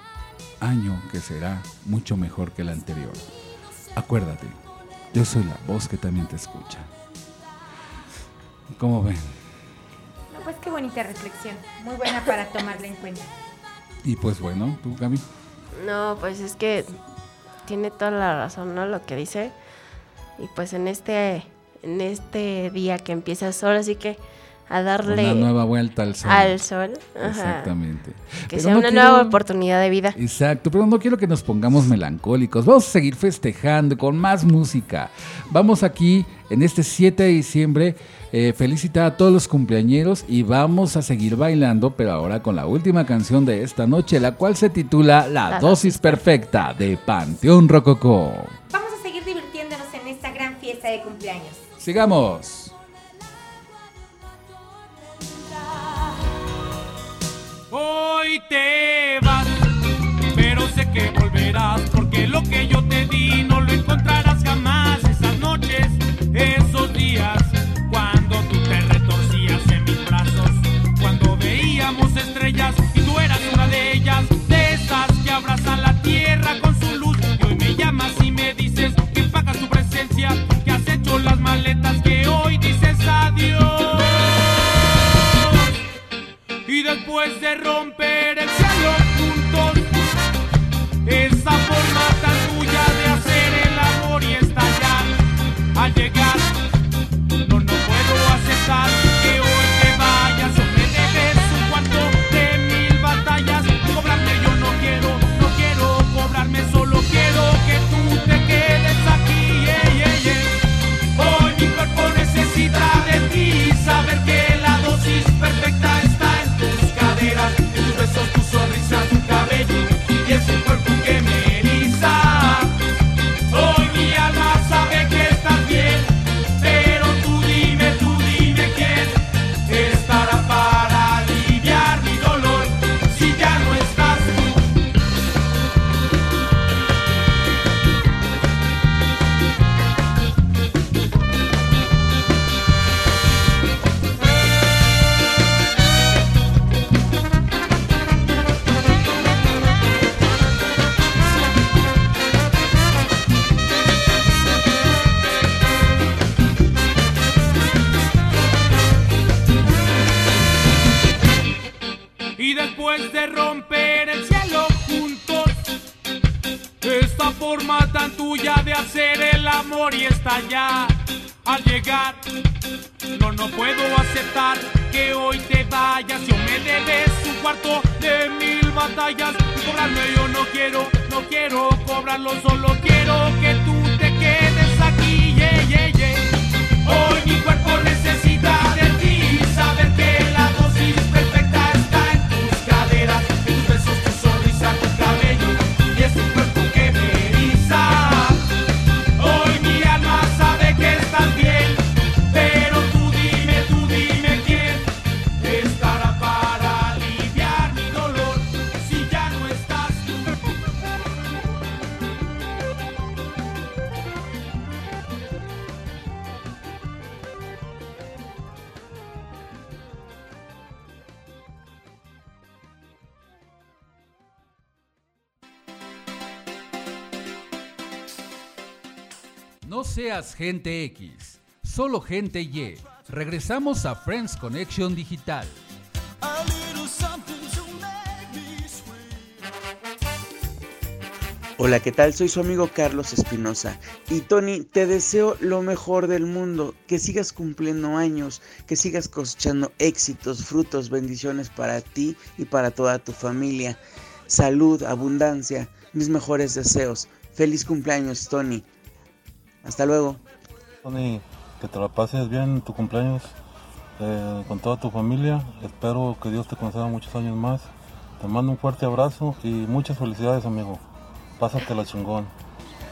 año que será mucho mejor que el anterior. Acuérdate, yo soy la voz que también te escucha. ¿Cómo ven? No, pues qué bonita reflexión. Muy buena para tomarla en cuenta. Y pues bueno, tú Gaby. No, pues es que tiene toda la razón, ¿no? Lo que dice. Y pues en este, en este día que empieza solo, así que a darle Una nueva vuelta al sol. al sol. Ajá. Exactamente. Que Pero sea no una quiero- nueva oportunidad de vida. Exacto, pero no quiero que nos pongamos melancólicos. Vamos a seguir festejando con más música. Vamos aquí en este 7 de diciembre eh, felicitar a todos los cumpleañeros y vamos a seguir bailando, pero ahora con la última canción de esta noche, la cual se titula La, La dosis perfecta de Panteón Rococó. Vamos a seguir divirtiéndonos en esta gran fiesta de cumpleaños. Sigamos. Hoy te vas, pero sé que volverás, porque lo que yo te di no lo encontrarás jamás. Esas noches, esos días, y tú eras una de ellas, de esas que abrazan la tierra con su luz. Y hoy me llamas y me dices que pagas tu presencia, que has hecho las maletas, que hoy dices adiós. Y después de romper el No seas gente X, solo gente Y. Regresamos a Friends Connection Digital. Hola, ¿qué tal? Soy su amigo Carlos Espinosa. Y Tony, te deseo lo mejor del mundo, que sigas cumpliendo años, que sigas cosechando éxitos, frutos, bendiciones para ti y para toda tu familia. Salud, abundancia, mis mejores deseos. Feliz cumpleaños, Tony. Hasta luego. Tony, que te la pases bien en tu cumpleaños eh, con toda tu familia. Espero que Dios te conceda muchos años más. Te mando un fuerte abrazo y muchas felicidades, amigo. Pásatela chingón.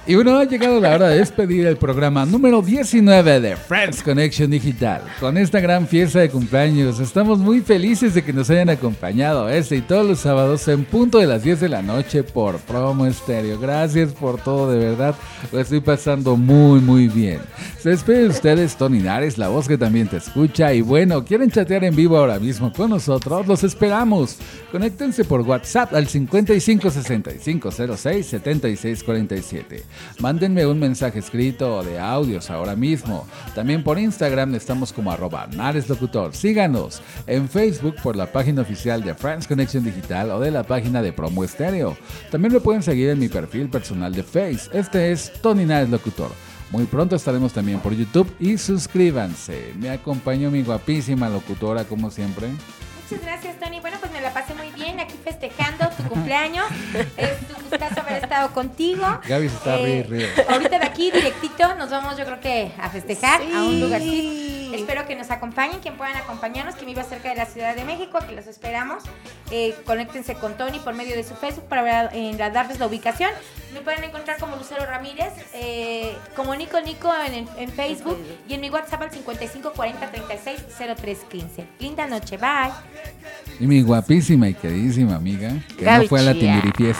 Y bueno, ha llegado la hora de despedir el programa número 19 de Friends Connection Digital. Con esta gran fiesta de cumpleaños, estamos muy felices de que nos hayan acompañado este y todos los sábados en punto de las 10 de la noche por Promo Estéreo. Gracias por todo, de verdad. Lo estoy pasando muy, muy bien. Se despide de ustedes, Tony Nares, la voz que también te escucha. Y bueno, ¿quieren chatear en vivo ahora mismo con nosotros? Los esperamos. Conéctense por WhatsApp al 55 65 06 76 47. Mándenme un mensaje escrito o de audios ahora mismo. También por Instagram estamos como arroba nareslocutor. Síganos en Facebook por la página oficial de Friends Connection Digital o de la página de Promo Estéreo. También me pueden seguir en mi perfil personal de Face. Este es Tony Nares Locutor. Muy pronto estaremos también por YouTube y suscríbanse. Me acompañó mi guapísima locutora como siempre. Muchas gracias, Tony. Aquí festejando tu cumpleaños. es un gustazo haber estado contigo. Gaby se está Eh, ríe, ríe. Ahorita de aquí, directito, nos vamos yo creo que a festejar a un lugar Espero que nos acompañen, quien puedan acompañarnos, que viva cerca de la Ciudad de México, que los esperamos. Eh, conéctense con Tony por medio de su Facebook para eh, darles la ubicación. Me pueden encontrar como Lucero Ramírez, eh, como Nico Nico en, en Facebook y en mi WhatsApp al 55 40 36 03 15. Linda noche, bye. Y mi guapísima y queridísima amiga, que no fue a la es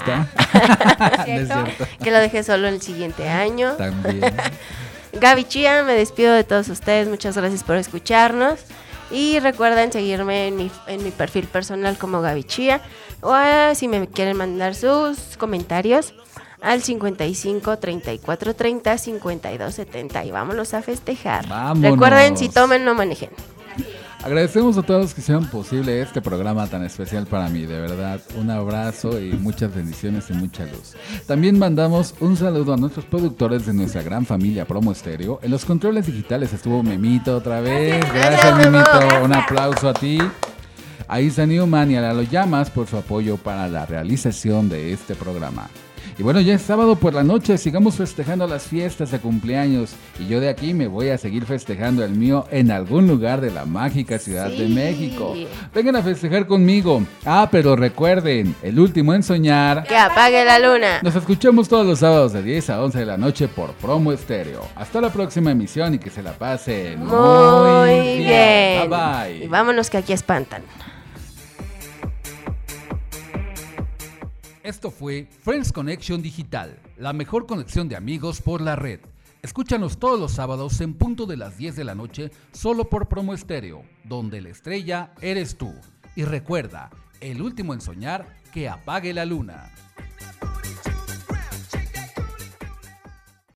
¿Cierto? Que lo deje solo el siguiente año. También. Gaby Chía, me despido de todos ustedes. Muchas gracias por escucharnos. Y recuerden seguirme en mi, en mi perfil personal como Gaby Chía. O ah, si me quieren mandar sus comentarios al 55 34 30 52 70. Y vámonos a festejar. Vámonos. Recuerden, si tomen, no manejen. Agradecemos a todos los que hicieron posible este programa tan especial para mí, de verdad. Un abrazo y muchas bendiciones y mucha luz. También mandamos un saludo a nuestros productores de nuestra gran familia Promo Estéreo. En los controles digitales estuvo Memito otra vez. Gracias, Memito. Un aplauso a ti. A Isa Newman y a Lalo Llamas por su apoyo para la realización de este programa. Y bueno, ya es sábado por la noche, sigamos festejando las fiestas de cumpleaños. Y yo de aquí me voy a seguir festejando el mío en algún lugar de la mágica Ciudad de México. Vengan a festejar conmigo. Ah, pero recuerden, el último en soñar. Que apague la luna. Nos escuchamos todos los sábados de 10 a 11 de la noche por Promo Estéreo. Hasta la próxima emisión y que se la pasen Muy bien. Bye bye. Y vámonos que aquí espantan. Esto fue Friends Connection Digital, la mejor conexión de amigos por la red. Escúchanos todos los sábados en punto de las 10 de la noche, solo por Promo Estéreo, donde la estrella eres tú. Y recuerda, el último en soñar, que apague la luna.